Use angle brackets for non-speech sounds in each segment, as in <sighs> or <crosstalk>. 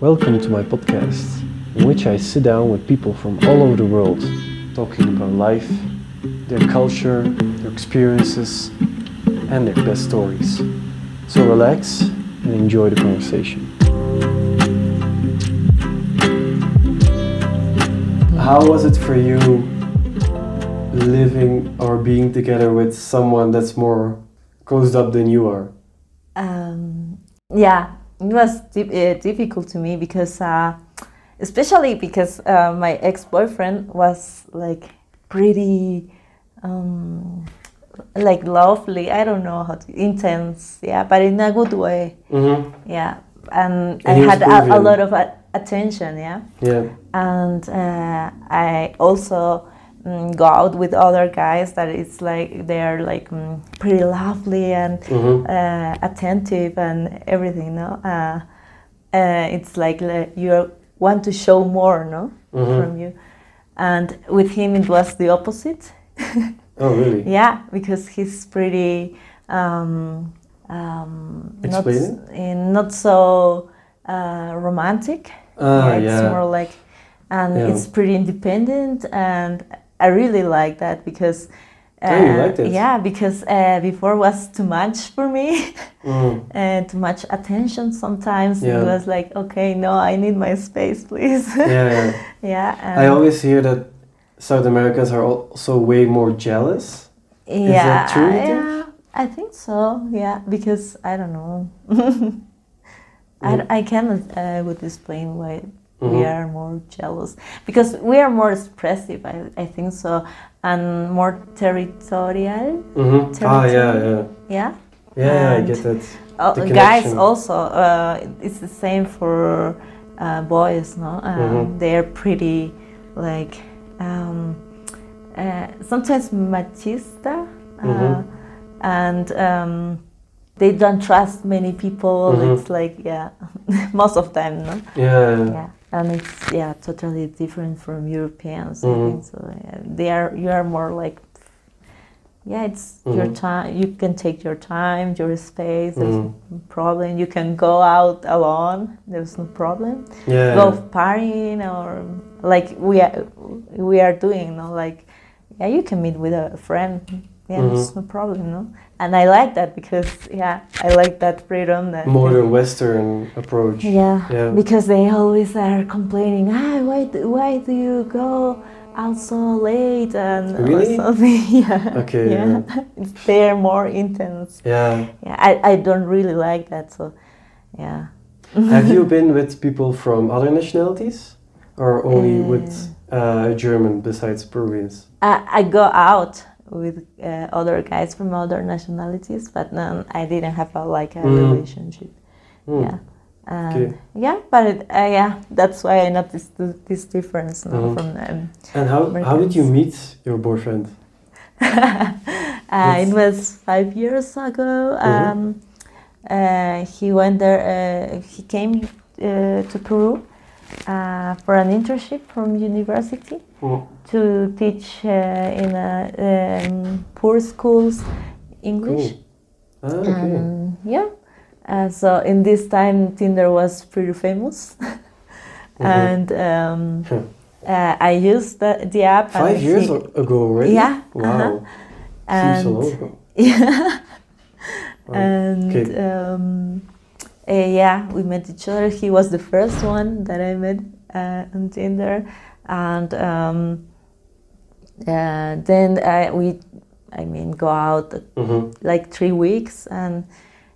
Welcome to my podcast, in which I sit down with people from all over the world, talking about life, their culture, their experiences, and their best stories. So relax and enjoy the conversation. How was it for you living or being together with someone that's more closed up than you are? Um, yeah, it was di- uh, difficult to me because, uh, especially because uh, my ex-boyfriend was like pretty, um, like lovely. I don't know how to intense, yeah, but in a good way, Mm-hmm. yeah. And, And I had a, a lot of attention, yeah. Yeah. and uh, I also mm, go out with other guys that it's like they're like mm, pretty lovely and Mhm. uh, attentive and everything. No, uh, uh, it's like le- you want to show more, no, Mhm. from you. And with him, it was the opposite. Oh, really? <laughs> Yeah, because he's pretty um, um, not, in, not so uh, romantic. Ah, it's yeah. more like, and Yeah. it's pretty independent, and I really like that because. Uh, Oh, it? Yeah, because uh, before was too much for me, Mm. <laughs> and too much attention. Sometimes Yeah. it was like, okay, no, I need my space, please. Yeah, yeah. <laughs> yeah. I always hear that South Americans are also way more jealous. yeah, that true. Yeah, I think so. Yeah, because I don't know. <laughs> Mm. I, I cannot uh, would explain why we Mhm. are more jealous because we are more expressive. I, I think so, and more territorial. Mm-hmm. Ah, yeah, yeah. Yeah. Yeah, yeah, I get that. Oh, guys also. Uh, it's the same for uh, boys. No, um, Mhm. they're pretty like um, uh, sometimes machista, uh, Mhm. and um, they don't trust many people. Mhm. It's like yeah, <laughs> most of them. No, Yeah, yeah. And it's yeah totally different from Europeans. I Mhm. think so. Yeah. They are you are more like. Yeah, it's your Mhm. time. You can take your time, your space. There's Mhm. no problem. You can go out alone. There's no problem. Yeah. Go partying or like we are we are doing. No, like yeah, you can meet with a friend. Yeah, there's Mhm. no problem. No, and I like that because yeah, I like that freedom. That Modern Western approach. yeah, Yeah. because they always are complaining. Ah, why do, why do you go out so late and Really? something? <laughs> yeah. Okay, Yeah. <laughs> It's- They're more intense. Yeah. Yeah, I, I don't really like that. So, yeah. <laughs> Have you been with people from other nationalities? Or only with uh, German besides Peruvians? I, I go out with uh, other guys from other nationalities, but no, I didn't have a, like a Mm. relationship. Mm. Yeah. And Okay. Yeah, but it, uh, yeah, that's why I noticed th- this difference no, Mhm. from them. And how, how did you meet your boyfriend? <laughs> uh, it was five years ago. Mhm. Um, uh, he went there. Uh, he came uh, to Peru uh, for an internship from university Mm. to teach uh, in a, um, poor schools English. Cool. Ah, okay. Um, yeah. Uh, so in this time, Tinder was pretty famous, <laughs> and um, Huh. uh, I used the, the app. Five years a- ago already? Yeah, Wow. uh-huh. Seems so long ago. yeah, Wow. and Okay. Uh, yeah, we met each other. He was the first one that I met uh, on Tinder, and um, uh, then I, we, I mean, go out Mhm. like three weeks, and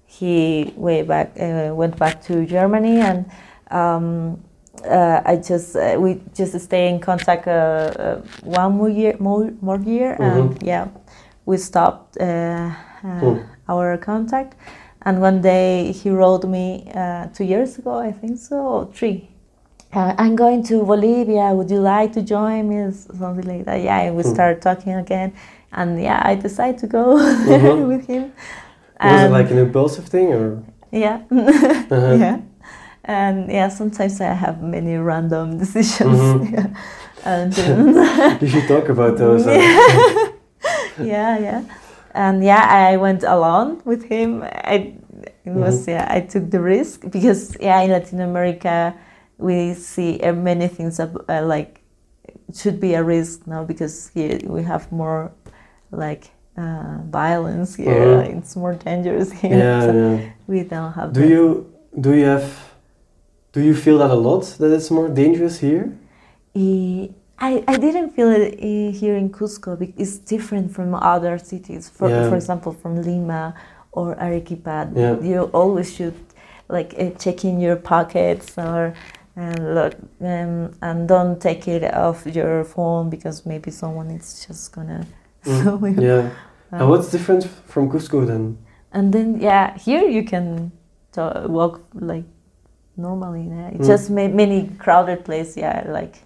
he way back uh, went back to Germany, and um, uh, I just uh, we just stay in contact uh, uh, one more year, more more year, and Mhm. yeah, we stopped uh, uh, Hmm. our contact. And one day he wrote me uh, two years ago, I think so, or three. Uh, I'm going to Bolivia. Would you like to join me? Something like that. Yeah, we Hmm. started talking again, and yeah, I decided to go <laughs> Mhm. <laughs> with him. Was it like an impulsive thing or? yeah, <laughs> Uh-huh. yeah, and yeah. Sometimes I have many random decisions. Mhm. yeah. And um, You should talk about those. uh, yeah, yeah, and yeah, I went alone with him. I it was Mm-hmm. yeah, I took the risk because yeah, in Latin America, we see uh, many things uh, like should be a risk now because here we have more like uh, violence here. Mhm. It's more dangerous here. Yeah, <laughs> so yeah. We don't have. Do that. you do you have do you feel that a lot that it's more dangerous here? I, I didn't feel it eh, here in Cusco. bec- It's different from other cities. For, Yeah. for example, from Lima or Arequipa, Yeah. you always should like uh, check in your pockets or and look, um, and don't take it off your phone because maybe someone is just gonna <laughs> Mm, you. Yeah. Um, and what's different from Cusco then? and then yeah, here you can to- walk like normally. Yeah. It's Mm. just ma- many crowded place. Yeah, like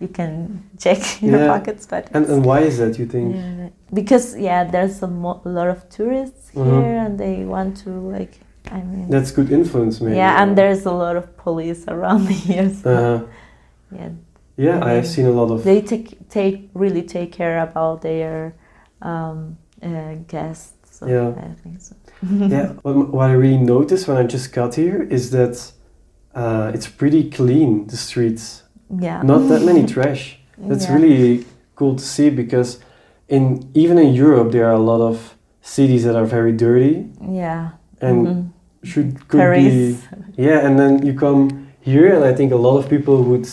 you can <laughs> check your Yeah. pockets, but And and why is that you think? yeah, because yeah, there's a, mo- a lot of tourists Mhm. here, and they want to like. I mean, That's good influence maybe. yeah, and there's a lot of police <laughs> around <laughs> here. So, uh, yeah, yeah, Yeah. I've seen a lot of they take take really take care about their um, uh, guests. So Yeah. I think so. yeah. What, what I really noticed when I just got here is that uh, it's pretty clean the streets. Yeah. Not that many trash. That's Yeah. really cool to see because in even in Europe there are a lot of cities that are very dirty Yeah. and Mhm. should could Paris. be yeah and then you come here and I think a lot of people would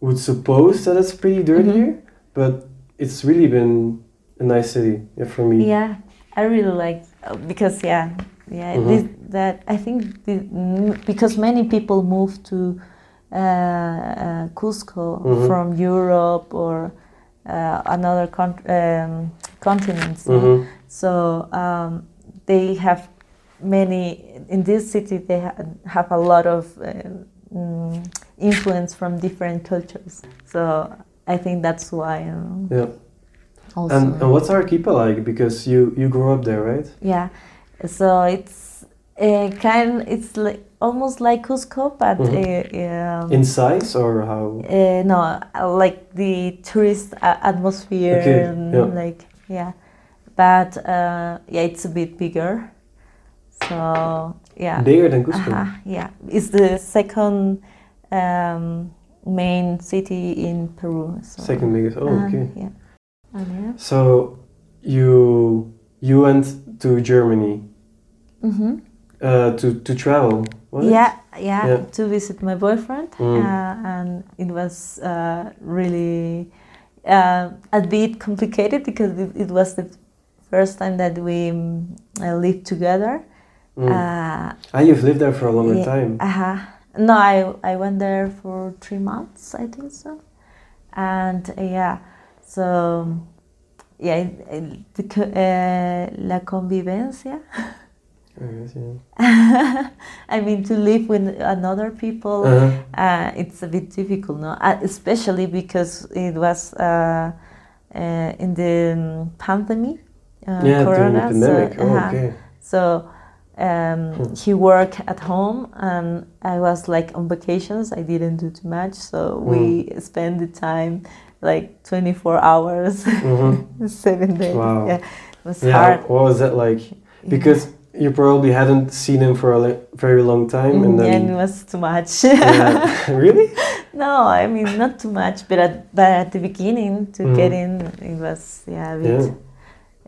would suppose that it's pretty dirty Mhm. here but it's really been a nice city yeah, for me Yeah, I really like uh, because yeah, yeah. Mhm. This, that I think the, because many people move to Cusco Mhm. from Europe or uh, another con- um, continents? Mhm. so um, they have many in this city. They ha- have a lot of uh, mm, influence from different cultures. So I think that's why. Um, yeah also. and, and what's Arequipa like because you you grew up there right Yeah, so it's uh, kind. It's like almost like Cusco, but Mhm. uh, um, in size or how uh, no, uh, like the tourist a- atmosphere Okay, and yeah. like yeah, but uh, yeah, it's a bit bigger. So yeah, bigger than Cusco uh yeah, it's the second um, main city in Peru. So. second biggest oh uh, okay Yeah. Yeah. so you you went to Germany Mm-hmm. uh, to to travel? Yeah, yeah, Yeah. to visit my boyfriend, Mm. uh, and it was uh, really uh, a bit complicated because it, it was the first time that we um, uh, lived together. Mm. Uh, ah you've lived there for a long yeah, time uh-huh. No, I I went there for three months, I think so, and uh, yeah, so yeah, it- it- the, co- uh, la convivencia. <laughs> I <laughs> yeah. I mean, to live with another people, Uh-huh. uh, it's a bit difficult, no? Uh, especially because it was uh, uh, in the um, pandemic, uh, yeah, during the Corona. pandemic. So, oh, uh-huh. okay. so um, Hmm. he worked at home, and I was like on vacations. I didn't do too much, so we Hmm. spent the time like 24 hours, Mhm. <laughs> seven days. Wow. Yeah, it was Yeah, hard. what was that like? Because you probably hadn't seen him for a very long time, and Mm, then and it was too much. <laughs> yeah, really? <laughs> No, I mean not too much, but at but at the beginning to Mhm. get in, it was yeah a bit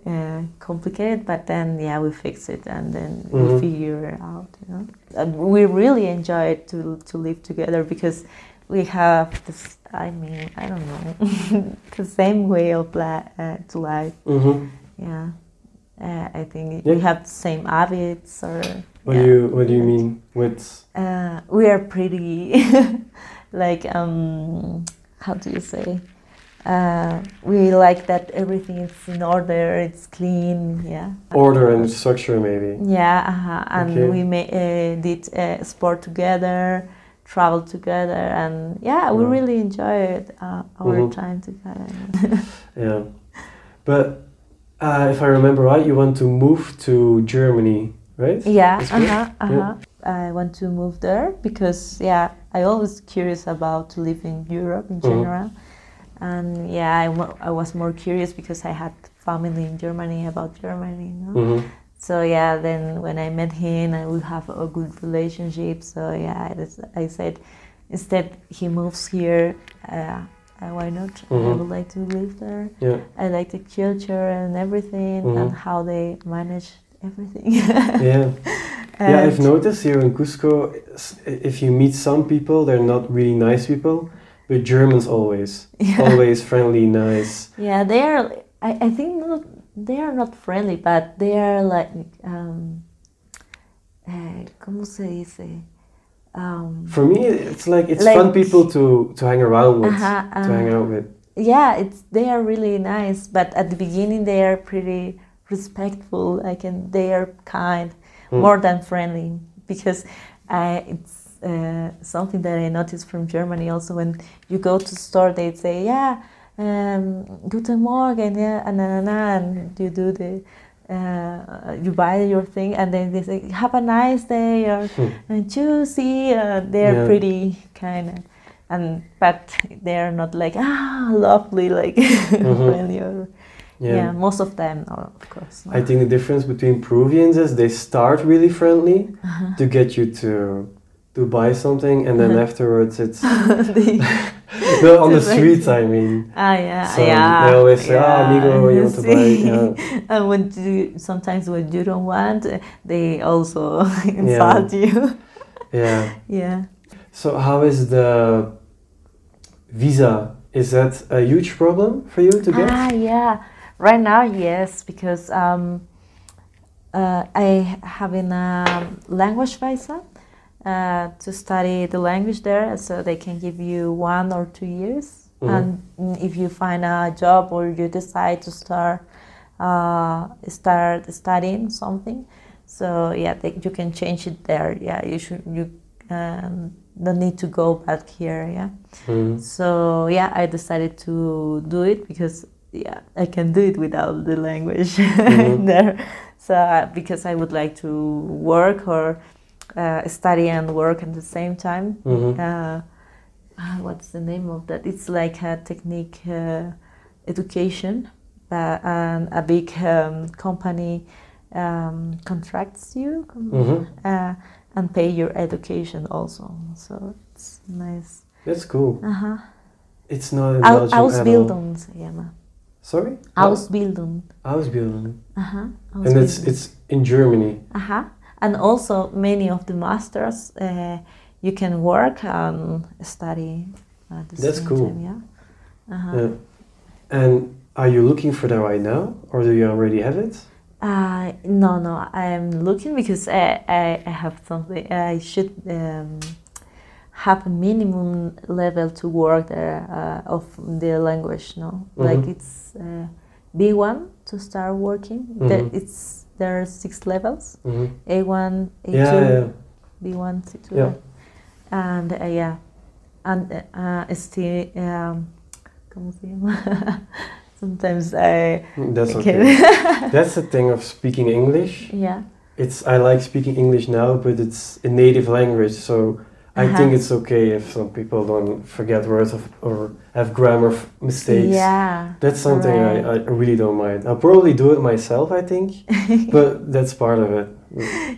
Yeah. uh, complicated. But then yeah, we fixed it and then Mhm. we figure it out. You know, and we really enjoyed to to live together because we have this. I mean, I don't know, <laughs> the same way of li- uh, to life. hmm Yeah, uh, I think Yeah. we have the same habits or. What yeah. do you What do you mean with? Uh, we are pretty <laughs> like um how do you say uh, we like that everything is in order it's clean yeah Order and structure, maybe. yeah uh-huh. and Okay. we ma- uh, did uh, sport together travel together and yeah we Yeah. really enjoyed uh, our Mhm. time together <laughs> Yeah, but uh, if I remember right, you want to move to Germany, right? yeah uh-huh, uh-huh. i want to move there because yeah i always curious about to live in europe in Mhm. general and yeah I I was more curious because i had family in germany about germany you know? hmm so yeah then when i met him I we have a good relationship so yeah i, just- I said instead he moves here. Uh, uh, why not? I Mhm. would like to live there. Yeah. I like the culture and everything Mhm. and how they manage everything. <laughs> Yeah. <laughs> Yeah, I've noticed here in Cusco, if you meet some people, they're not really nice people, but Germans always, <laughs> Yeah. always friendly, nice. Yeah, they are. I, I think not, they are not friendly, but they are like. Um, eh, ¿Cómo se dice? Um, For me, it's like it's Like- fun people to to hang around with, Uh-huh, to hang uh, out with. yeah, it's they are really nice, but at the beginning they are pretty respectful. Like and they are kind, Mm. more than friendly, because I it's uh, something that I noticed from Germany. Also, when you go to store, they say, "Yeah, um, guten Morgen," yeah, and, and, and you do the. Uh, you buy your thing and then they say have a nice day or Hmm. and tschüss uh, they're Yeah. pretty kind of and but they're not like ah lovely like <laughs> friendly or yeah. Yeah. most of them are of course I think the difference between Peruvians is they start really friendly Uh-huh. to get you to to buy something, and then <laughs> afterwards it's <laughs> no <laughs> on the streets. I mean, ah yeah So yeah they always say, "Ah, amigo, you want to buy?" Yeah. and when you, sometimes when you don't want they also insult you yeah. yeah So how is the visa? Is that a huge problem for you to get? Ah, yeah. Right now, yes, because um, uh, I having a language visa uh, to study the language there, so they can give you one or two years. Mhm. And mm, if you find a job or you decide to start uh, start studying something, so yeah, they, you can change it there. Yeah, you should you um, don't need to go back here. Yeah. Mhm. So yeah, I decided to do it because yeah, I can do it without the language <laughs> Mhm. there. So uh, because I would like to work or uh, study and work at the same time. Mhm. Uh, uh, what's the name of that? It's like a technique uh, education, uh, and a big um, company um, contracts you Mhm. uh, and pay your education also. So it's nice. That's cool. Aha. It's not in Belgium. Ausbildung se llama. Sorry? Ausbildung. Ausbildung. Aha. And it's it's in Germany. Aha. And also many of the masters uh, you can work and study at the That's same cool. time. Yeah. Uh-huh. Yeah. And are you looking for that right now, or do you already have it? Uh, no, no, I'm looking because I, I, I have something. I should um, have a minimum level to work there uh, of the language. No, like Mhm. it's uh, B1 to start working. Mhm. it's there are six levels: hmm A1, A2, Yeah, yeah. B1, C2, Yeah. and uh, yeah, and uh, still, um, ¿cómo se llama? <laughs> Sometimes I That's okay. <laughs> That's the thing of speaking English. yeah. It's I like speaking English now, but it's a native language, so I Uh-huh. think it's okay if some people don't forget words of, or have grammar f- mistakes. Yeah. That's something right. I, I really don't mind. I'll probably do it myself, I think, <laughs> but that's part of it.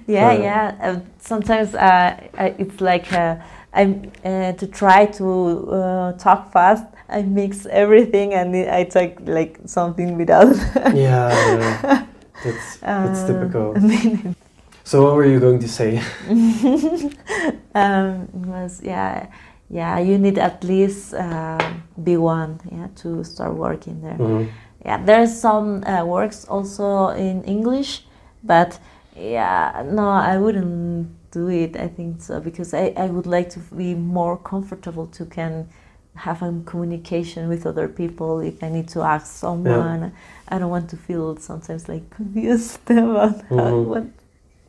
Yeah, Uh, yeah. Uh, sometimes uh, I, it's like uh, I'm uh, to try to uh, talk fast. I mix everything and I talk like something without. Yeah, yeah. <laughs> that's that's typical. <laughs> So what were you going to say? <laughs> um, was yeah, yeah. You need at least uh, B one, yeah, to start working there. Mhm. Yeah, there's some uh, works also in English, but yeah, no, I wouldn't do it. I think so because I, I would like to be more comfortable to can have a communication with other people if I need to ask someone. I don't want to feel sometimes like <laughs> confused about how, Mhm. what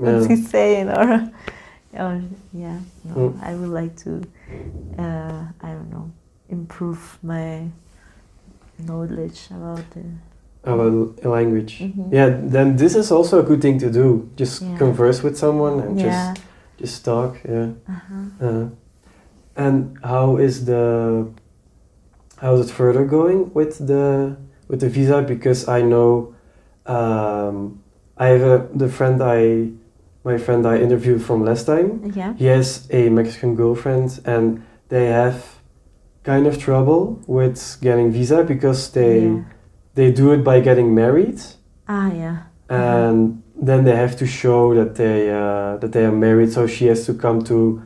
what's Yeah. he saying or or yeah. No, Mm. I would like to uh, I don't know improve my knowledge about the About a language. Mhm. Yeah, then this is also a good thing to do. Just Yeah. converse with someone and yeah. just just talk. Yeah. Uh-huh. Uh, and how is the how is it further going with the with the visa? Because I know um, I have a, the friend I my friend I interviewed from last time. Yeah. He has a Mexican girlfriend, and they have kind of trouble with getting visa because they yeah. they do it by getting married Ah, yeah. and then they have to show that they uh, that they are married so she has to come to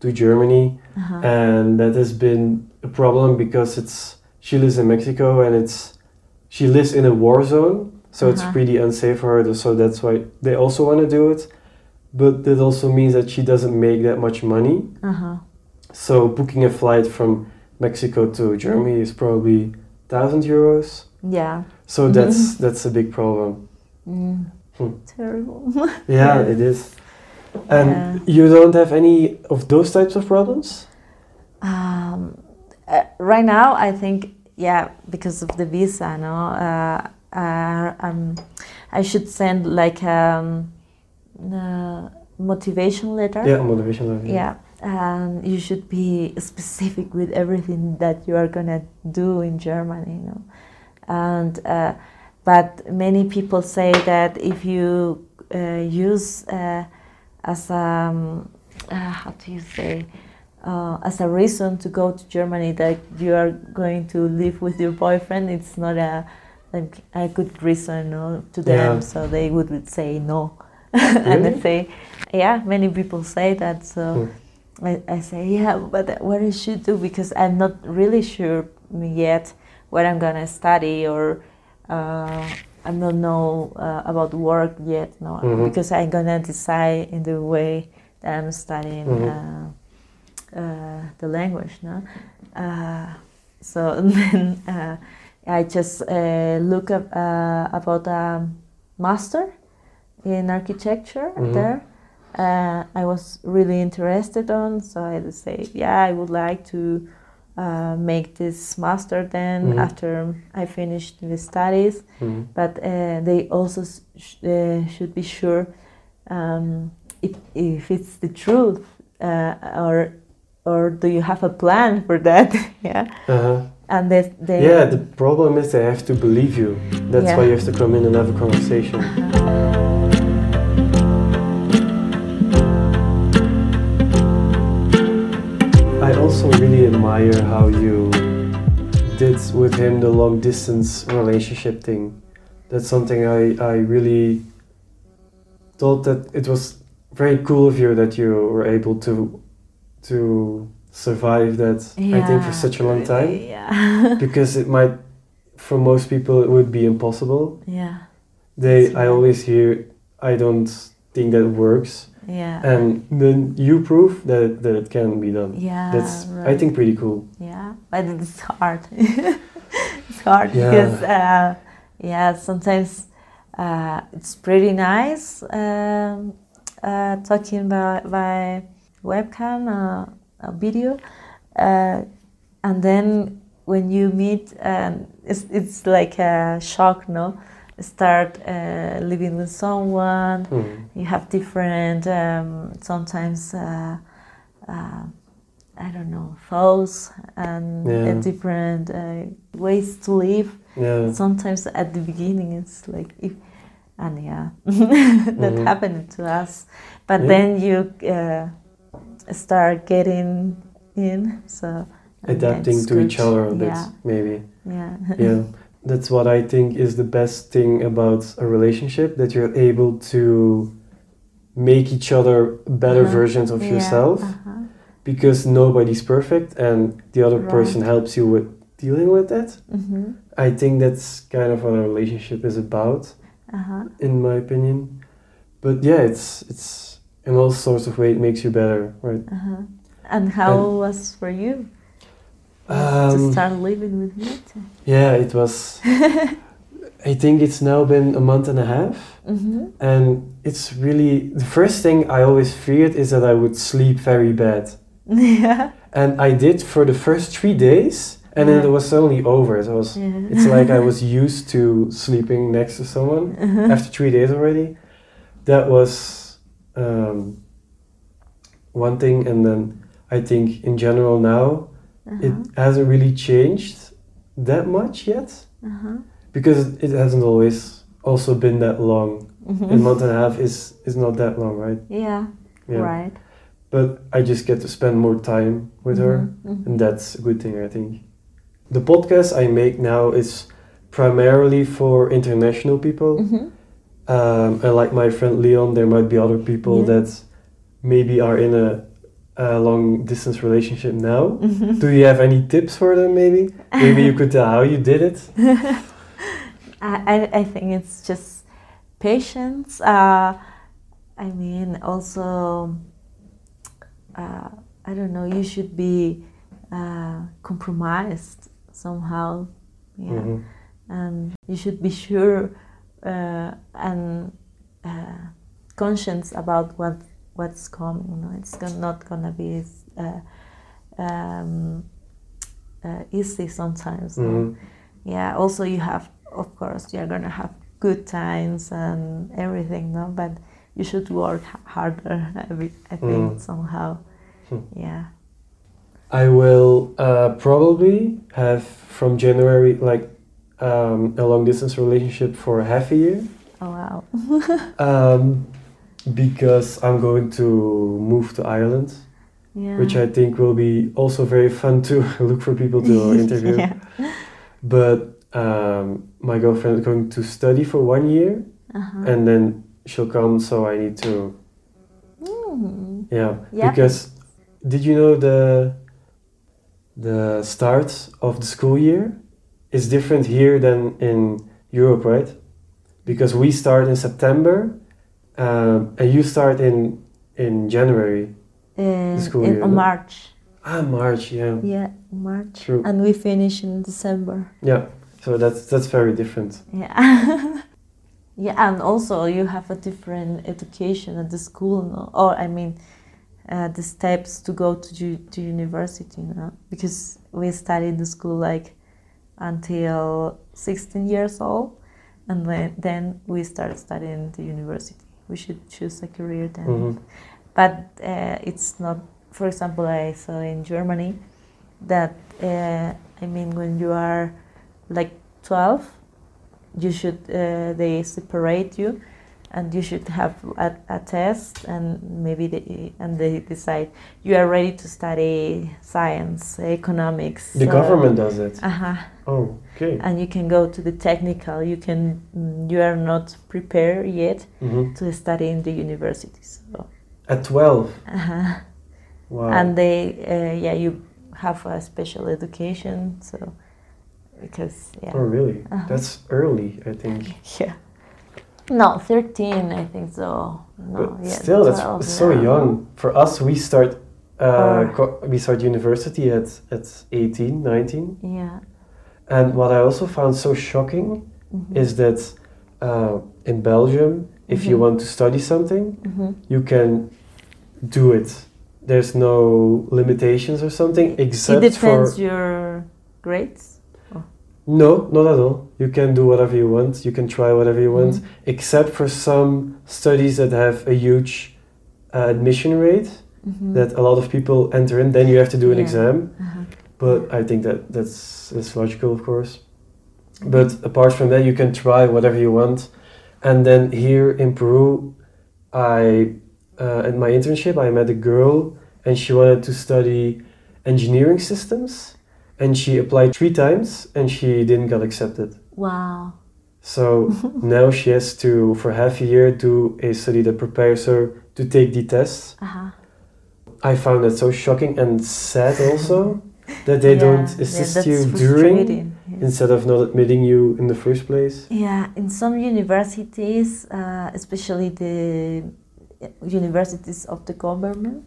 to Germany Uh-huh. and that has been a problem because it's she lives in Mexico and it's she lives in a war zone so it's Uh-huh. pretty unsafe for her so that's why they also want to do it but that also means that she doesn't make that much money Uh-huh. so booking a flight from Mexico to Germany is probably thousand euros Yeah. so that's that's a big problem Mm. Hmm. Terrible. <laughs> yeah it is and Yeah. you don't have any of those types of problems Um, uh, right now, I think, yeah, because of the visa, no, uh, uh, um, I should send like um, motivation letter. yeah motivation letter. Yeah, and you should be <laughs> specific with everything that you are gonna do in Germany, you know. And uh, but many people say that if you uh, use uh, as a um, uh, how do you say uh, as a reason to go to Germany that you are going to live with your boyfriend, it's not a like a good reason no, to them. Yeah. So they would say no, <laughs> and they say, yeah, many people say that. So Hmm. I, I say, yeah, but what I should do because I'm not really sure yet what I'm gonna study or uh, I don't know uh, about work yet. No, Mhm. because I'm gonna decide in the way that I'm studying Mhm. uh, uh, the language. No, uh, so <laughs> then uh, I just uh, look up uh, about a master in architecture Mhm. there. Uh, I was really interested on, so I just say, yeah, I would like to uh, make this master then Mhm. after I finished the studies. Mhm. But uh, they also sh- uh, should be sure um, if, if it's the truth, uh, or or do you have a plan for that? <laughs> yeah, Uh-huh. and that they Yeah, the problem is they have to believe you. That's Yeah. why you have to come in and have a conversation. I admire how you did with him the long distance relationship thing. That's something I, I really thought that it was very cool of you that you were able to to survive that I think for such a long time. Yeah, <laughs> because it might for most people it would be impossible. Yeah, they i always hear i don't think that works yeah, and then you prove that it, that it can be done yeah. that's i think pretty cool Yeah, but it's hard. <laughs> it's hard Yeah. because uh, yeah, sometimes uh, it's pretty nice um, uh, talking by, by webcam, uh, a video, uh, and then when you meet, um, it's it's like a shock, no? Start uh, living with someone, Hmm. you have different um, sometimes uh, uh, I don't know thoughts and Yeah. uh, different uh, ways to live. yeah Sometimes at the beginning it's like if and yeah <laughs> that Mhm. happened to us, but Yeah. then you uh, start getting in so. adapting to each other a bit Yeah, maybe yeah, yeah <laughs> that's what i think is the best thing about a relationship that you're able to make each other better versions of Yeah, yourself uh-huh. because nobody's perfect and the other Right. person helps you with dealing with that Mhm. I think that's kind of what a relationship is about, Uh-huh. in my opinion. But yeah, it's it's in all sorts of ways it makes you better, right? Uh-huh. And how And- was for you to Um, start living with Mete? yeah, it was. <laughs> I think it's now been a month and a half, Mm-hmm. and it's really the first thing I always feared is that I would sleep very bad, yeah. <laughs> and I did for the first three days, and then it was suddenly over. It was. yeah. It's like I was <laughs> used to sleeping next to someone. Uh-huh. after three days already. That was um, one thing, and then I think in general now it Uh-huh. hasn't really changed that much yet Uh-huh. because it hasn't always also been that long. Mhm. A month and a half is is not that long, right? Yeah. Yeah. Right. but I just get to spend more time with her, Mhm, and that's a good thing, I think. The podcast I make now is primarily for international people. mhm. Um, and like my friend Leon, there might be other people Yeah. that maybe are in a, a long distance relationship now. Mhm. Do you have any tips for them, maybe? Maybe you could tell how you did it. <laughs> I, I, think it's just patience. Uh, I mean, also, uh, I don't know, you should be uh, compromised somehow. Yeah. Mhm. And you should be sure uh, and uh, conscious about what what's coming. You know, it's not gonna be uh, um, uh, easy sometimes. no? Mhm. yeah also you have of course you're gonna have good times and everything no but you should work harder <laughs> I, think Mm. somehow Hmm. yeah I will uh, probably have from January like um, a long distance relationship for half a year oh wow <laughs> um, because I'm going to move to Ireland, yeah which I think will be also very fun to <laughs> look for people to <laughs> interview. yeah But um, my girlfriend is going to study for one year uh-huh. and then she'll come, so I need to, Mm. yeah. Yeah. Because did you know the the start of the school year is different here than in Europe, right? Because we start in September um, and you start in in January. in, school in year, no? March Ah, March, yeah. yeah March True. and we finish in December Yeah. So that's that's very different. yeah <laughs> yeah and also you have a different education at the school no? or i mean uh, the steps to go to ju- to university no? because we studied the school like until 16 years old and then, then we start studying the university we should choose a career then Mhm. but uh, it's not for example i saw in germany that uh, i mean when you are like 12 you should uh, they separate you and you should have a, a test and maybe they, and they decide you are ready to study science economics The government does it. uh-huh Oh, okay. and you can go to the technical you can mm, you are not prepared yet hmm to study in the university. so, At 12. uh-huh. Wow. and they uh, yeah you have a special education so because yeah oh, really? Uh-huh. That's early, I think. <laughs> yeah no 13 i think so no but yeah still, that's 12, so yeah. young. For us, we start uh, co- we start university at, at 18, 19. yeah And what I also found so shocking mhm, is that uh, in Belgium, if you Mhm. want to study something, mhm. you can do it. There's no limitations or something it except depends for your grades no, not at all. You can do whatever you want. You can try whatever you want, Mhm. except for some studies that have a huge uh, admission rate Mhm. that a lot of people enter in. Then you have to do an Yeah. exam. Uh-huh. But I think that that's that's logical, of course. But apart from that, you can try whatever you want. And then here in Peru, I uh, at my internship, I met a girl, and she wanted to study engineering systems, and she applied three times, and she didn't get accepted. wow So <laughs> now she has to, for half a year, do a study that prepares her to take the tests. uh-huh. I found that so shocking and sad also that they Yeah, don't yeah, assist that's you during yeah. instead of not admitting you in the first place. Yeah, in some universities, uh, especially the universities of the government,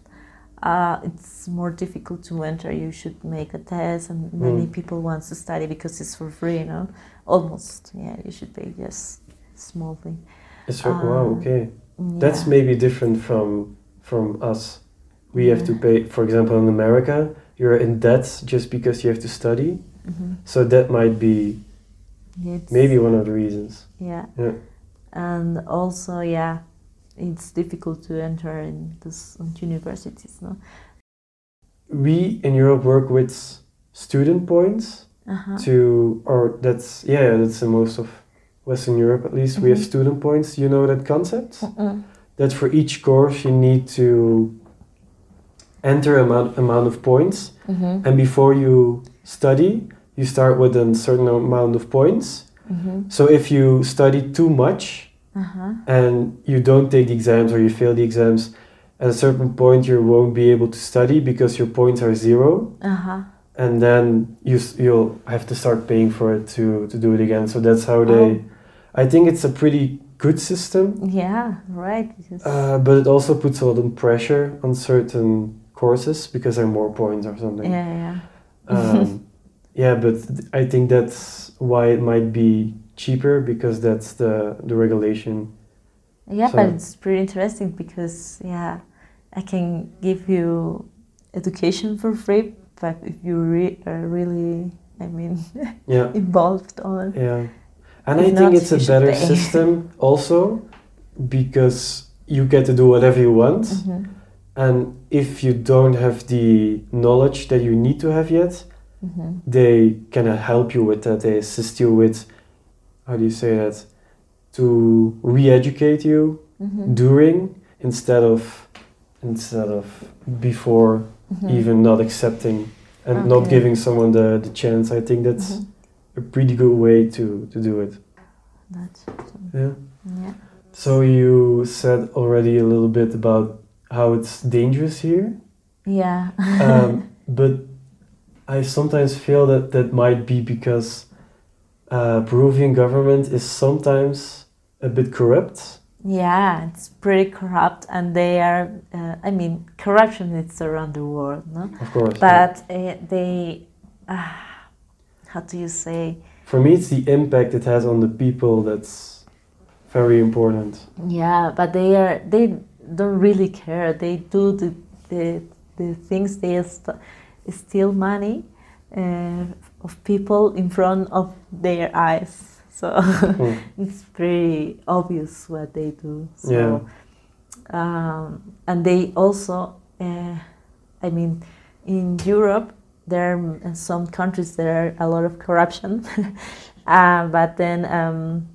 uh, it's more difficult to enter. You should make a test, and many Mm. people want to study because it's for free. You know, almost. Yeah, you should pay just small thing. It's like, wow, okay. Yeah. That's maybe different from from us. We have to pay, for example, in America, you're in debt just because you have to study. Mhm. So that might be it's- maybe one of the reasons. Yeah. Yeah. And also, yeah, it's difficult to enter in this universities. No. We in Europe work with student points Uh-huh. to, or that's yeah, that's in most of Western Europe at least. We have Mhm. student points. You know that concept? Mm-mm. that for each course you need to enter amount amount of points, Mm-hmm. and before you study, you start with a certain amount of points. Mm-hmm. So if you study too much Uh-huh. and you don't take the exams or you fail the exams, at a certain point you won't be able to study because your points are zero, Uh-huh. and then you you'll have to start paying for it to to do it again. So that's how they. I think it's a pretty good system, Yeah, right. Uh, but it also puts a lot of pressure on certain courses because there are more points or something. yeah, yeah. Um, <laughs> yeah, but I think that's why it might be cheaper because that's the the regulation. Yeah, So- but it's pretty interesting because yeah, I can give you education for free, but if you re- are really, I mean, <laughs> Yeah, involved on yeah, and If I think not, it's a better pay. system <laughs> also because you get to do whatever you want, Mhm, and if you don't have the knowledge that you need to have yet, mhm. they kind of help you with that. They assist you with how do you say that to re-educate you Mhm, during instead of instead of before mhm. even not accepting and not giving someone the, the chance i think that's Mhm. a pretty good way to, to do it That's awesome. yeah Yeah. so you said already a little bit about how it's dangerous here Yeah. um, <laughs> but i sometimes feel that that might be because uh, peruvian government is sometimes a bit corrupt yeah, it's pretty corrupt, and they are. Uh, I mean, corruption is around the world, no? of course yeah. But uh, they, uh, how do you say? for me it's the impact it has on the people that's very important Yeah, but they are they don't really care. They do the the, the things they st- steal money uh, of people in front of their eyes. So Hmm. <laughs> it's pretty obvious what they do. So, Yeah. um, and they also, uh, I mean, in Europe there are some countries there are a lot of corruption, <laughs> uh, but then. Um,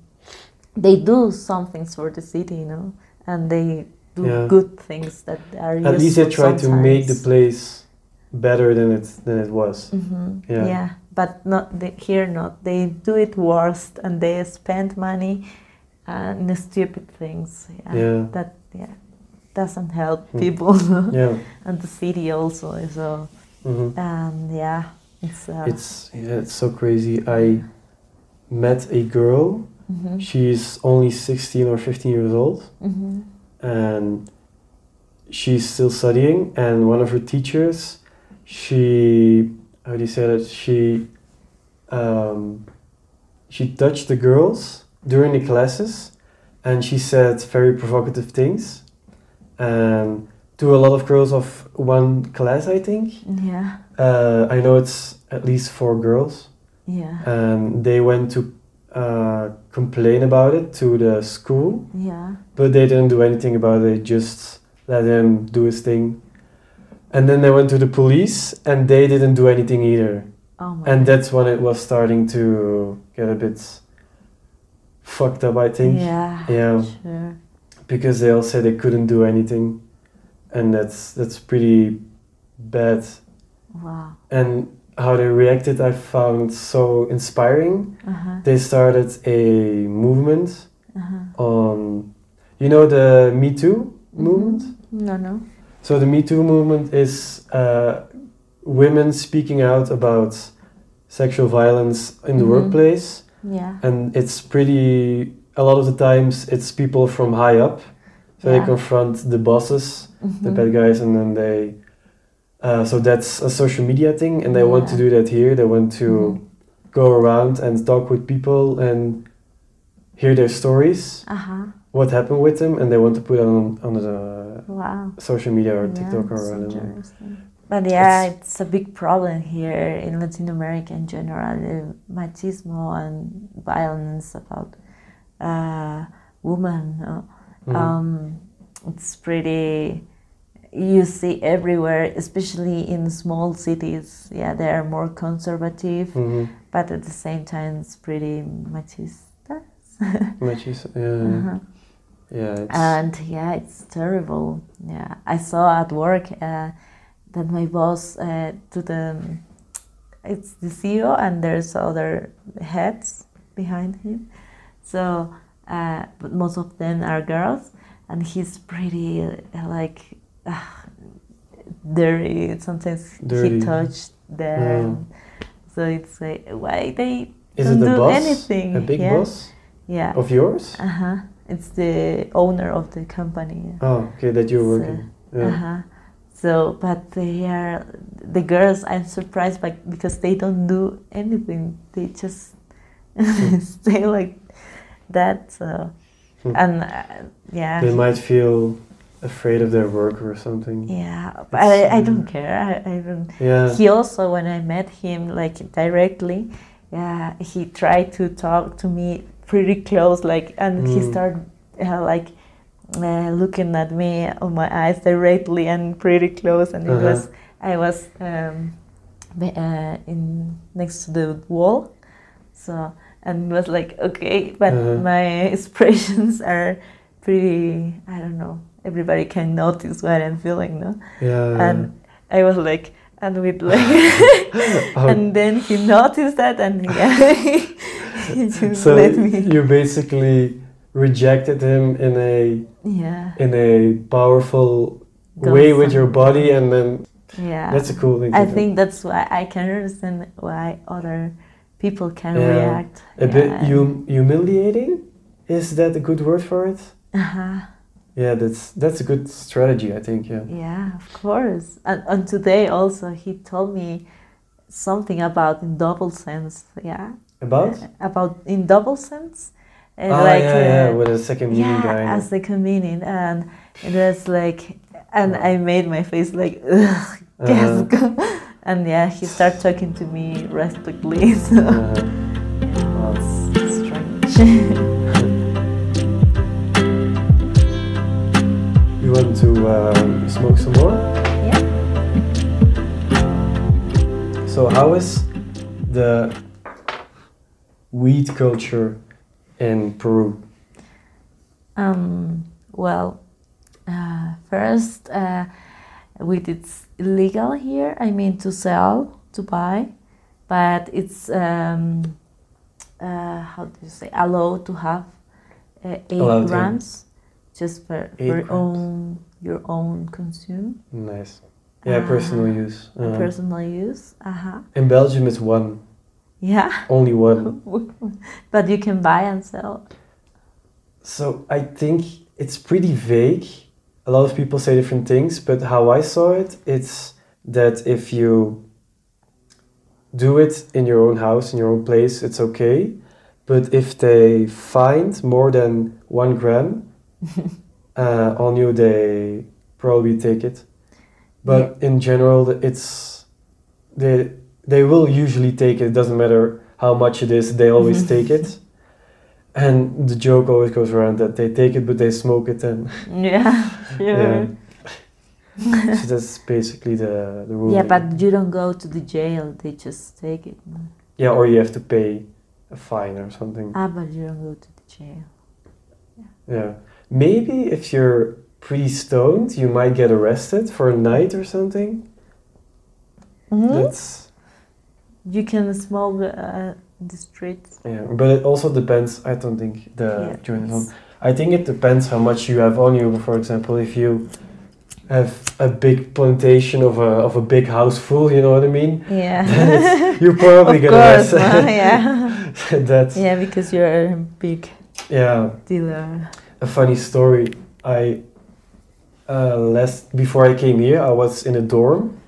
they do some things for the city, you know, and they do Yeah. good things that are At least they useful try to make the place better than it than it was. Mhm, Yeah. Yeah. but not the, here. Not they do it worst, and they spend money uh, in stupid things. Yeah, Yeah. that yeah doesn't help Mm. people, <laughs> Yeah. and the city also. So hmm and yeah, it's uh, It's yeah, it's so crazy. I met a girl. mhm, She's only 16 or 15 years old, mhm, and she's still studying. And one of her teachers, she how do you say that? She um, she touched the girls during the classes, and she said very provocative things, and to a lot of girls of one class, I think. yeah, Uh, I know it's at least four girls, yeah, and they went to uh, complain about it to the school, yeah. but they didn't do anything about it. They just let him do his thing. And then they went to the police, and they didn't do anything either. Oh my. And that's when it was starting to get a bit fucked up, I think. Yeah. Yeah. Sure. Because they all said they couldn't do anything, and that's that's pretty bad. Wow. And how they reacted, I found so inspiring. Uh huh. They started a movement Uh huh. on, you know, the Me Too movement. No, no. So the Me Too movement is uh, women speaking out about sexual violence in the Mhm. workplace, Yeah. and it's pretty. A lot of the times, it's people from high up, so they confront the bosses, the Mhm. bad guys, and then they. Uh, so that's a social media thing, and they want to do that here. They want to Mhm. go around and talk with people and hear their stories, Uh huh. what happened with them, and they want to put it on on the Wow. social media or Yeah, TikTok or it's whatever. But yeah, it's, a big problem here in Latin America in general. The machismo and violence about uh, women. no? Mhm. Um, it's pretty. You see everywhere, especially in small cities. Yeah, they are more conservative, Mhm. but at the same time, it's pretty machista. <laughs> Matches, yeah, Uh-huh. yeah. And yeah it's terrible yeah i saw at work uh, that my boss uh, to the it's the CEO and there's other heads behind him. So, uh, but most of them are girls, and he's pretty uh, like uh, <sighs> dirty. Sometimes Dirty. he touched them, Mm. so it's like why they Is don't it the do boss? anything. A big yeah? boss Yeah. of yours? Uh huh. It's the owner of the company. Oh, okay, that you're So, working. Yeah. Uh-huh. So, but they are the girls. I'm surprised by because they don't do anything. They just <laughs> stay like that. So, Hmm. and uh, yeah, They might feel afraid of their work or something. yeah. But I, I um, don't care. I, I don't. Yeah. He also, when I met him, like directly, yeah, he tried to talk to me pretty close, like, and he Mm. started uh, like uh, looking at me on my eyes directly and pretty close, and it Uh-huh. was I was um, uh, in next to the wall, so and it was like okay, but Uh-huh. my <laughs> expressions are pretty. I don't know. Everybody can notice what I'm feeling, no? yeah. and I was like, and with like, <laughs> Oh. and then he noticed that, and yeah, <laughs> he just so let me, you basically rejected him in a yeah, in a powerful way with your body, and then yeah. that's a cool thing. I to do. think that's why I can understand why other people can Yeah. react. a bit hum- humiliating. Is that a good word for it? Uh-huh. Yeah, that's that's a good strategy. I think. Yeah. Yeah, of course. And, and today also he told me something about in double sense. Yeah, About. about in double sense. Uh, ah, yeah, yeah, uh, with a second meaning yeah, guy. as second comedian, and it was like, and I made my face like, ugh, <laughs> Uh-huh. and yeah, he started talking to me respectfully. So Uh, wow. it's strange. <laughs> to um, smoke some more? yeah. So, how is the weed culture in Peru? Um, well, uh, first, uh, weed it's illegal here. I mean to sell, to buy, but it's um, uh, how do you say allowed to have uh, eight Allowed, grams, just for, Eight for grams. own your own consume, Nice. Yeah, Ah, personal use. Uh, personal use. Uh huh. in Belgium, it's one, Yeah, only one. <laughs> but you can buy and sell. So I think it's pretty vague. A lot of people say different things, but how I saw it, it's that if you do it in your own house, in your own place, it's okay. But if they find more than one gram <laughs> uh, on you, they probably take it. But in general, it's they they will usually take it. It doesn't matter how much it is; they always take it. And the joke always goes around that they take it, but they smoke it, and <laughs> Yeah, <laughs> sure. yeah. so that's basically the the rule. Yeah, but you don't go to the jail. They just take it. yeah, or you have to pay a fine or something. Ah, but you don't go to the jail. Yeah, maybe if you're pretty stoned, you might get arrested for a night or something. That's You can smoke uh, the streets. yeah, but it also depends. I don't think the Yeah, I think it depends how much you have on you. For example, if you have a big plantation of a of a big house full, you know what I mean. Yeah. <laughs> You're probably get course, <laughs> yeah. That's yeah, because you're a big yeah. dealer. A funny story. I uh, last before I came here, I was in a dorm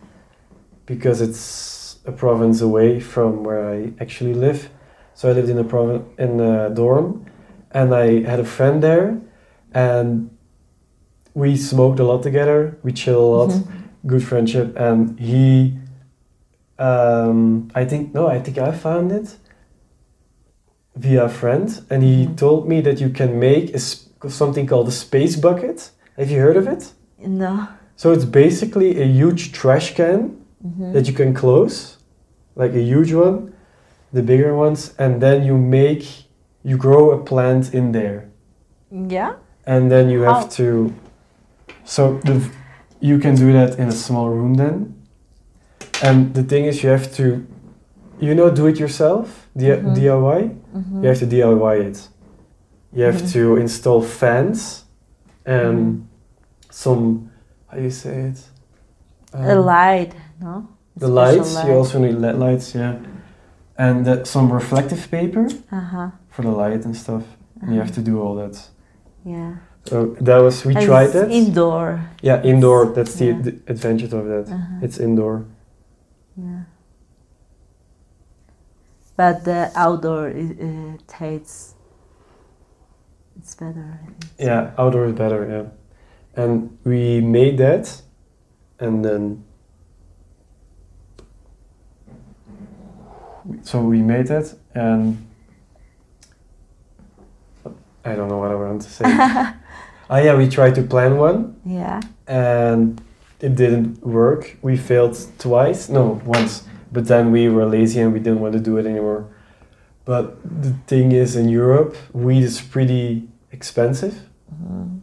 because it's a province away from where I actually live. So I lived in a province in a dorm, and I had a friend there, and we smoked a lot together. We chill a lot, Mhm. good friendship, and he. Um, I think no, I think I found it via a friend, and he Mhm. told me that you can make a, s- something called a space bucket. Have you heard of it? No. So it's basically a huge trash can Mhm. that you can close, like a huge one, the bigger ones, and then you make, you grow a plant in there, Yeah. and then you have How? to. So the, you can do that in a small room then. And the thing is, you have to, you know, do it yourself, D- Mhm. DIY. Mhm. You have to DIY it. You have Mhm. to install fans and Mhm. some, how do you say it? a Um, light, no? The lights, light. you also need LED lights, yeah. And uh, some reflective paper Uh-huh. for the light and stuff. And you have to do all that. Yeah. So that was, we And tried it's that. Indoor. yeah, indoor, that's the, Yeah. the advantage of that. Uh-huh. It's indoor. Yeah. But the outdoor is, uh, tastes. It's better. Yeah, outdoor is better, yeah. And we made that and then so we made that and I don't know what I want to say. <laughs> Ah yeah, we tried to plan one Yeah. and it didn't work. We failed twice, no, once. But then we were lazy and we didn't want to do it anymore. But the thing is, in Europe, weed is pretty expensive. Mhm.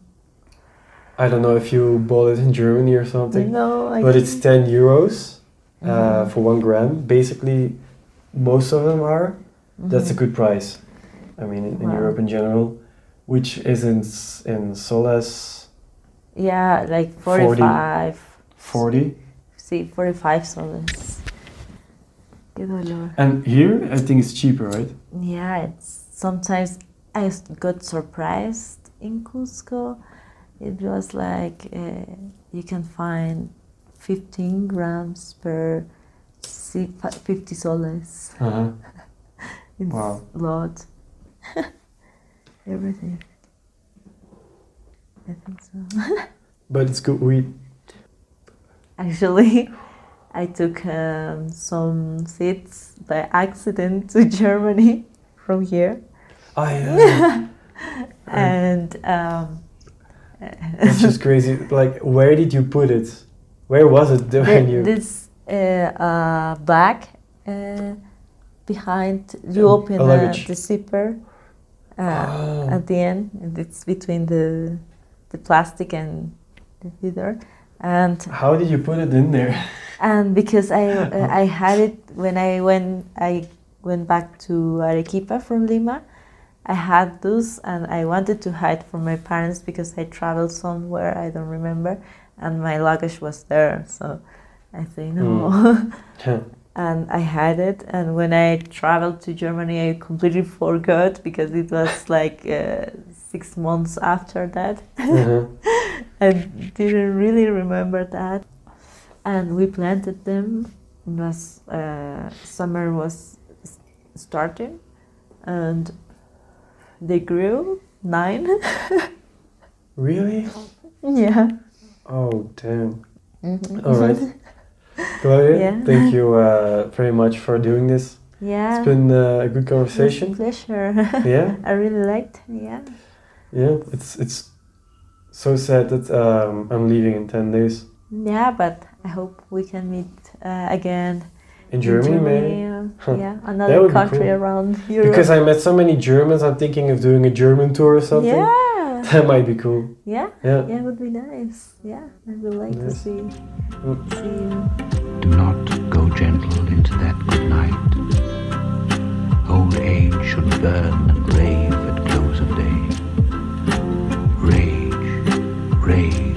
I don't know if you bought it in Germany or something, No, I but it's 10 euros uh, Mhm. for one gram. Basically, most of them are. That's a Mhm. good price. I mean, in, in Wow. Europe in general, which is in, in Soles Yeah, like 45. 40. See, 45 soles. Qué dolor. And here, I think it's cheaper, right? Yeah, it's sometimes I got surprised in Cusco. It was like uh, you can find 15 grams per 50 soles. Uh-huh. <laughs> It's Wow. a lot. <laughs> Everything. I think so. <laughs> But it's good weed. Actually, I took um, some seeds by accident to Germany from here. Oh, <laughs> and um, <laughs> That's just crazy. Like, where did you put it? Where was it <laughs> when you? this uh, uh, bag uh, behind you Um, open uh, the zipper uh, Oh. at the end and it's between the the plastic and the leather and How did you put it in there? and because I uh, I had it when I went I went back to Arequipa from Lima. I had those and I wanted to hide from my parents because I traveled somewhere I don't remember, and my luggage was there. So I say no, <laughs> and I had it. And when I traveled to Germany, I completely <laughs> forgot because it was like uh, six months after that. Uh-huh. <laughs> I didn't really remember that. And we planted them. It was uh, summer was starting, and they grew nine. <laughs> Really? yeah. Oh, damn. Mhm. All right. <laughs> Claudia, Yeah. thank you uh, very much for doing this. Yeah. It's been uh, a good was a conversation. pleasure. <laughs> Yeah, I really liked. Yeah. yeah. It's it's so sad that um, I'm leaving in ten days. Yeah, but I hope we can meet uh, again in Germany, in Germany maybe. Yeah, another country cool. around Europe. Because I met so many Germans, I'm thinking of doing a German tour or something. Yeah. That might be cool. Yeah. Yeah. Yeah, it would be nice. Yeah, I would like yes. to see, mm. see you. Do not go gentle into that good night. Old age should burn and rave at close of day. Rage, rage.